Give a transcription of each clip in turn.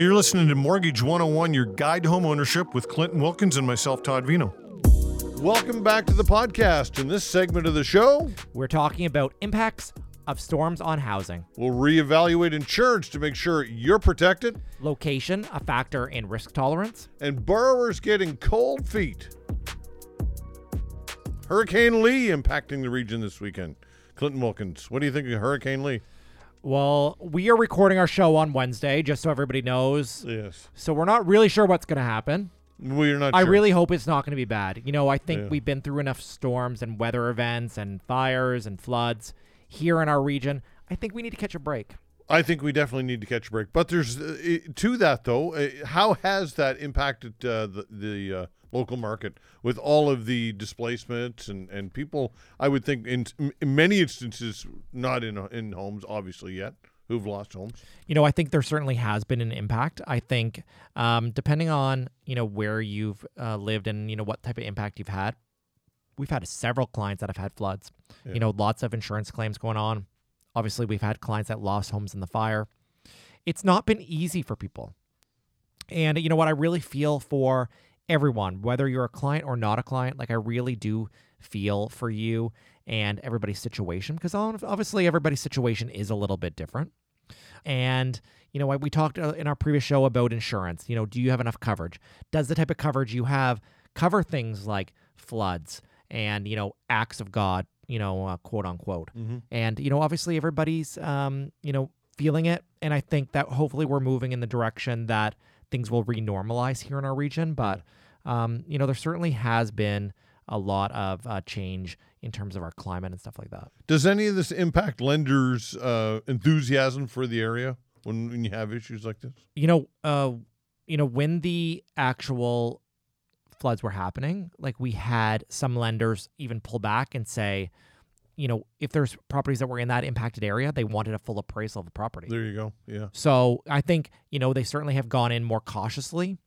You're listening to Mortgage 101, your guide to home ownership with Clinton Wilkins and myself, Todd Veinotte. Welcome back to the podcast. In this segment of the show, We're talking about impacts of storms on housing. we'll reevaluate insurance to make sure you're protected Location, a factor in risk tolerance. and borrowers getting cold feet. Hurricane Lee impacting the region this weekend. Clinton Wilkins, what do you think of Hurricane Lee? Well, we are recording our show on Wednesday, just so everybody knows. Yes. So we're not really sure what's going to happen. We're not I sure. really hope it's not going to be bad. You know, I think Yeah. we've been through enough storms and weather events and fires and floods here in our region. I think we need to catch a break. I think we definitely need to catch a break. But there's uh, to that though. Uh, how has that impacted uh, the the uh, local market with all of the displacements and, and people? I would think in, in many instances not in in homes, obviously yet, who've lost homes. You know, I think there certainly has been an impact. I think, um, depending on you know where you've uh, lived and you know what type of impact you've had, we've had several clients that have had floods. Yeah. You know, lots of insurance claims going on. Obviously, we've had clients that lost homes in the fire. It's not been easy for people, and you know what? I really feel for everyone, whether you're a client or not a client. Like I really do feel for you and everybody's situation because obviously everybody's situation is a little bit different. And, you know, we talked uh, in our previous show about insurance. You know, do you have enough coverage? Does the type of coverage you have cover things like floods and, you know, acts of God, you know, uh, quote unquote? Mm-hmm. And, you know, obviously everybody's, um, you know, feeling it. And I think that hopefully we're moving in the direction that things will renormalize here in our region. But, um, you know, there certainly has been a lot of uh, change in terms of our climate and stuff like that. Does any of this impact lenders' uh, enthusiasm for the area when, when you have issues like this? you know, uh, you know, when the actual floods were happening, like we had some lenders even pull back and say, you know, if there's properties that were in that impacted area, they wanted a full appraisal of the property. There you go. Yeah. So I think, you know, they certainly have gone in more cautiously.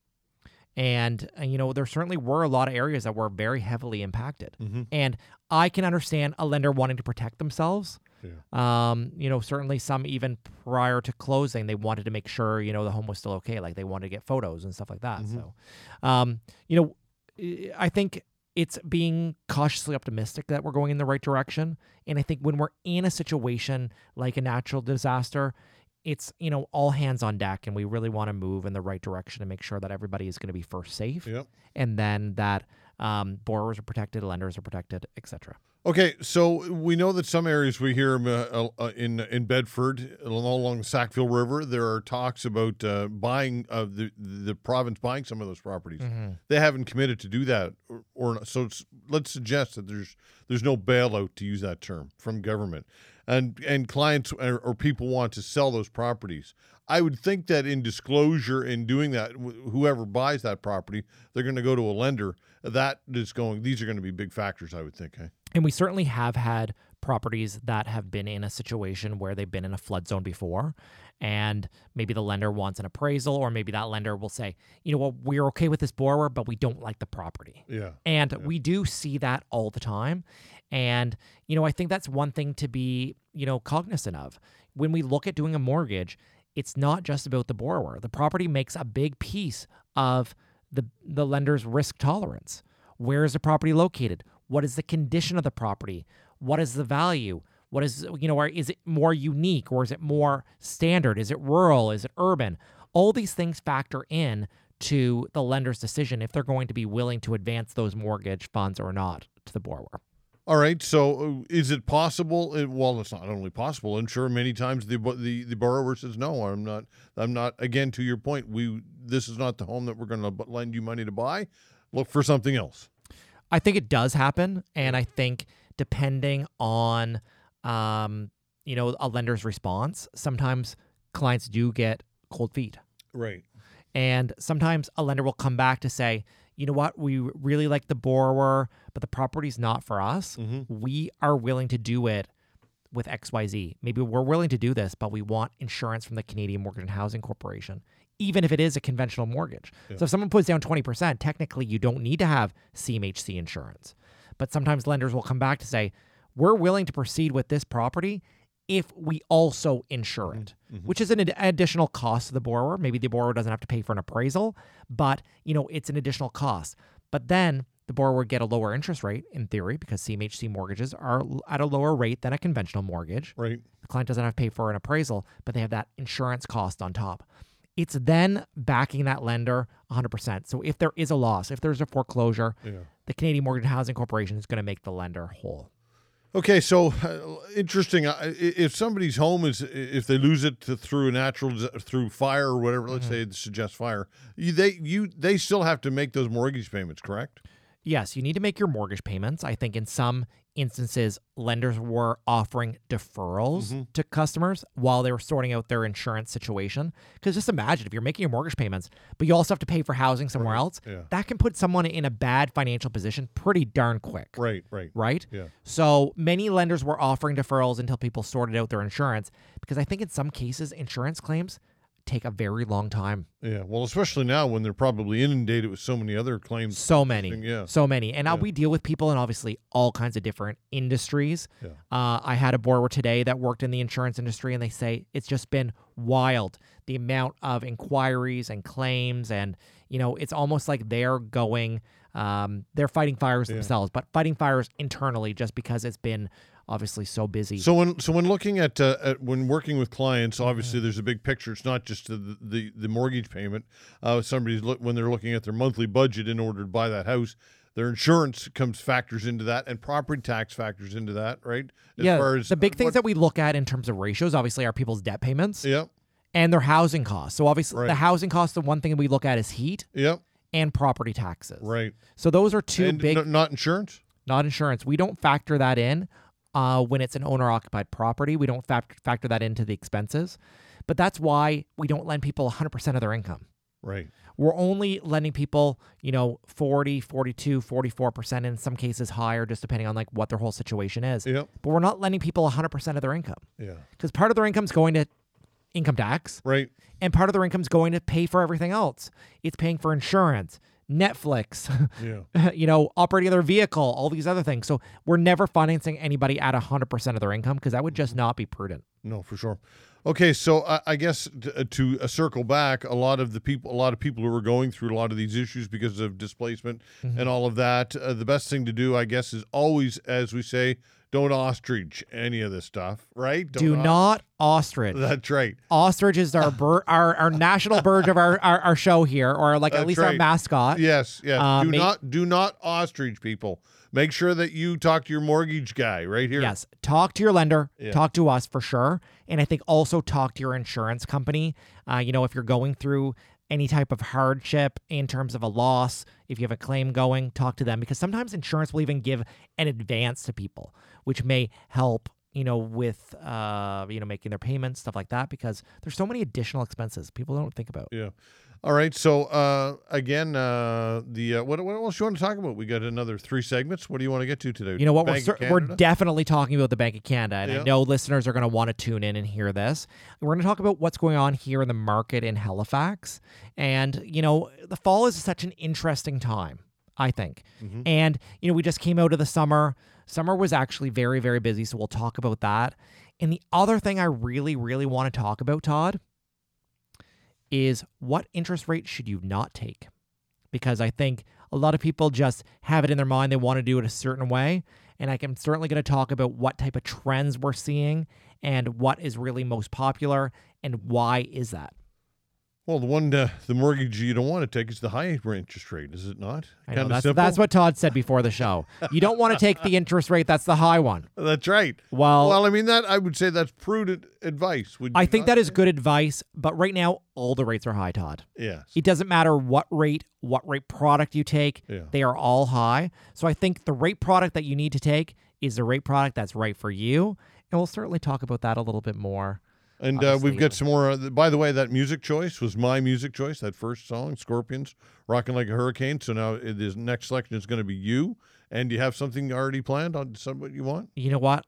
And, uh, you know, there certainly were a lot of areas that were very heavily impacted. Mm-hmm. And I can understand a lender wanting to protect themselves. Yeah. Um, you know, certainly some even prior to closing, they wanted to make sure, you know, the home was still okay. Like they wanted to get photos and stuff like that. Mhm. So, um, you know, I- think it's being cautiously optimistic that we're going in the right direction. And I think when we're in a situation like a natural disaster, it's, you know, all hands on deck and we really want to move in the right direction and make sure that everybody is going to be first safe Yep. and then that um, borrowers are protected, lenders are protected, etc. Okay, so we know that some areas we hear um, uh, uh, in in Bedford along the Sackville River, there are talks about uh, buying the the province buying some of those properties. They haven't committed to do that, or, or so it's, let's suggest that there's there's no bailout to use that term from government, and and clients or, or people want to sell those properties. I would think that in disclosure in doing that, wh- whoever buys that property, they're going to go to a lender. That is going. These are going to be big factors, I would think. Eh? And we certainly have had properties that have been in a situation where they've been in a flood zone before. And maybe the lender wants an appraisal, or maybe that lender will say, you know what, we're okay with this borrower, but we don't like the property. Yeah. And we do see that all the time. And, you know, I think that's one thing to be, you know, cognizant of. When we look at doing a mortgage, it's not just about the borrower. The property makes a big piece of the the lender's risk tolerance. Where is the property located? What is the condition of the property? What is the value? What is you know, is it more unique or is it more standard? Is it rural? Is it urban? All these things factor in to the lender's decision if they're going to be willing to advance those mortgage funds or not to the borrower. All right. So, uh, is it possible? uh, Well, it's not only possible. I'm sure many times the the the borrower says, "No, I'm not. I'm not." Again, to your point, we this is not the home that we're going to lend you money to buy. Look for something else. I think it does happen, and I think depending on, um, you know, a lender's response, sometimes clients do get cold feet, Right. and sometimes a lender will come back to say, you know what, we really like the borrower, but the property's not for us. Mm-hmm. We are willing to do it with XYZ. Maybe we're willing to do this, but we want insurance from the Canadian Mortgage and Housing Corporation, even if it is a conventional mortgage. Yeah. So if someone puts down 20%, technically you don't need to have CMHC insurance. But sometimes lenders will come back to say, we're willing to proceed with this property if we also insure it, mm-hmm. Mm-hmm. which is an ad- additional cost to the borrower. Maybe the borrower doesn't have to pay for an appraisal, but you know it's an additional cost. But then the borrower would get a lower interest rate in theory because CMHC mortgages are at a lower rate than a conventional mortgage. Right. The client doesn't have to pay for an appraisal, but they have that insurance cost on top. It's then backing that lender 100%. So if there is a loss, if there's a foreclosure, Yeah. the Canadian Mortgage Housing Corporation is going to make the lender whole. Okay, so uh, interesting. uh, If somebody's home is, if they lose it to, through a natural, through fire or whatever, let's say it suggests fire, you, they you they still have to make those mortgage payments, correct? Yes, you need to make your mortgage payments. I think in some instances, lenders were offering deferrals mm-hmm. to customers while they were sorting out their insurance situation. Because just imagine if you're making your mortgage payments, but you also have to pay for housing somewhere else, yeah. that can put someone in a bad financial position pretty darn quick. Right, right. right? Yeah. So many lenders were offering deferrals until people sorted out their insurance because I think in some cases insurance claims take a very long time. Yeah. Well, especially now when they're probably inundated with so many other claims. So many. Yeah. So many. And Yeah. we deal with people in obviously all kinds of different industries. Yeah. Uh, I had a borrower today that worked in the insurance industry, and they say it's just been wild the amount of inquiries and claims. And, you know, it's almost like they're going, um, they're fighting fires themselves, but fighting fires internally just because it's been obviously so busy. So when so when looking at, uh, at when working with clients, obviously there's a big picture. It's not just the the, the mortgage payment. Uh, somebody's look, when they're looking at their monthly budget in order to buy that house, their insurance comes factors into that, and property tax factors into that, right? As yeah, far as the big things what- that we look at in terms of ratios, obviously, are people's debt payments yeah, and their housing costs. So obviously, the housing cost, the one thing we look at is heat yeah, and property taxes. right. So those are two and big, n- not insurance. not insurance. We don't factor that in uh, when it's an owner-occupied property. We don't fact- factor that into the expenses, but that's why we don't lend people 100% of their income. Right. We're only lending people, you know, 40, 42, 44%, in some cases higher, just depending on like what their whole situation is. Yeah. But we're not lending people 100% of their income Yeah. because part of their income is going to income tax Right. and part of their income is going to pay for everything else. It's paying for insurance, Netflix, Yeah. you know, operating their vehicle, all these other things. So we're never financing anybody at 100% of their income because that would just not be prudent. No, for sure. Okay, so I, I guess uh, to uh, circle back, a lot of the people, a lot of people who are going through a lot of these issues because of displacement Mm-hmm. and all of that. Uh, the best thing to do, I guess, is always, as we say, don't ostrich any of this stuff, right? Don't Do os- not ostrich. That's right. Ostrich is our bird, our, our national bird of our, our, our show here, or like at That's least our mascot. Yes, yes. Do um, ma- not, do not ostrich people. Make sure that you talk to your mortgage guy right here. Yes. Talk to your lender. Yeah. Talk to us for sure. And I think also talk to your insurance company. Uh, you know, if you're going through any type of hardship in terms of a loss, if you have a claim going, talk to them because sometimes insurance will even give an advance to people, which may help. You know, with uh, you know, making their payments, stuff like that, because there's so many additional expenses people don't think about. Yeah. All right. So uh, again, uh, the uh, what, what else you want to talk about? We got another three segments. What do you want to get to today? You know what? Bank we're cer- we're definitely talking about the Bank of Canada, and I know listeners are going to want to tune in and hear this. We're going to talk about what's going on here in the market in Halifax, and you know, the fall is such an interesting time. I think, Mm-hmm. and you know, we just came out of the summer. Summer was actually very, very busy, so we'll talk about that. And the other thing I really, really want to talk about, Todd, is what interest rate should you not take? Because I think a lot of people just have it in their mind they want to do it a certain way. And I am certainly going to talk about what type of trends we're seeing and what is really most popular and why is that. Well, the one uh, the mortgage you don't want to take is the high interest rate, is it not? I know, that's, simple? that's what Todd said before the show. You don't want to take the interest rate that's the high one. That's right. Well, Well, I mean that I would say that's prudent advice. Would I think that is say? good advice, but right now all the rates are high, Todd. Yes. It doesn't matter what rate, what rate product you take, Yeah. they are all high. So I think the rate product that you need to take is the rate product that's right for you. And we'll certainly talk about that a little bit more. And uh, we've got some more. Uh, by the way, that music choice was my music choice. That first song, Scorpions, "Rocking Like a Hurricane." So now it is next selection is going to be you. And do you have something already planned on some what you want? You know what?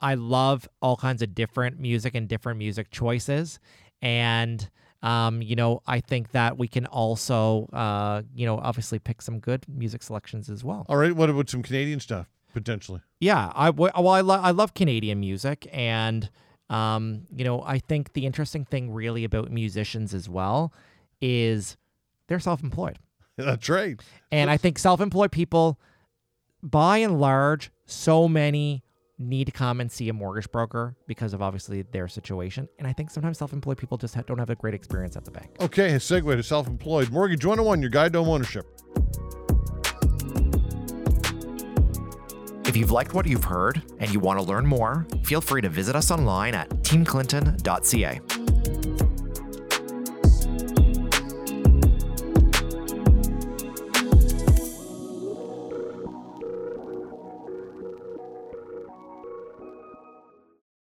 I love all kinds of different music and different music choices. And um, you know, I think that we can also uh, you know, obviously pick some good music selections as well. All right. What about some Canadian stuff potentially? Yeah, I well, I, lo- I love Canadian music, and Um, you know, I think the interesting thing really about musicians as well is they're self-employed. That's right. And I think self-employed people, by and large, so many need to come and see a mortgage broker because of obviously their situation. And I think sometimes self-employed people just don't have a great experience at the bank. Okay, a segue to self-employed mortgage 101, your guide to home ownership. If you've liked what you've heard and you want to learn more, feel free to visit us online at teamclinton.ca.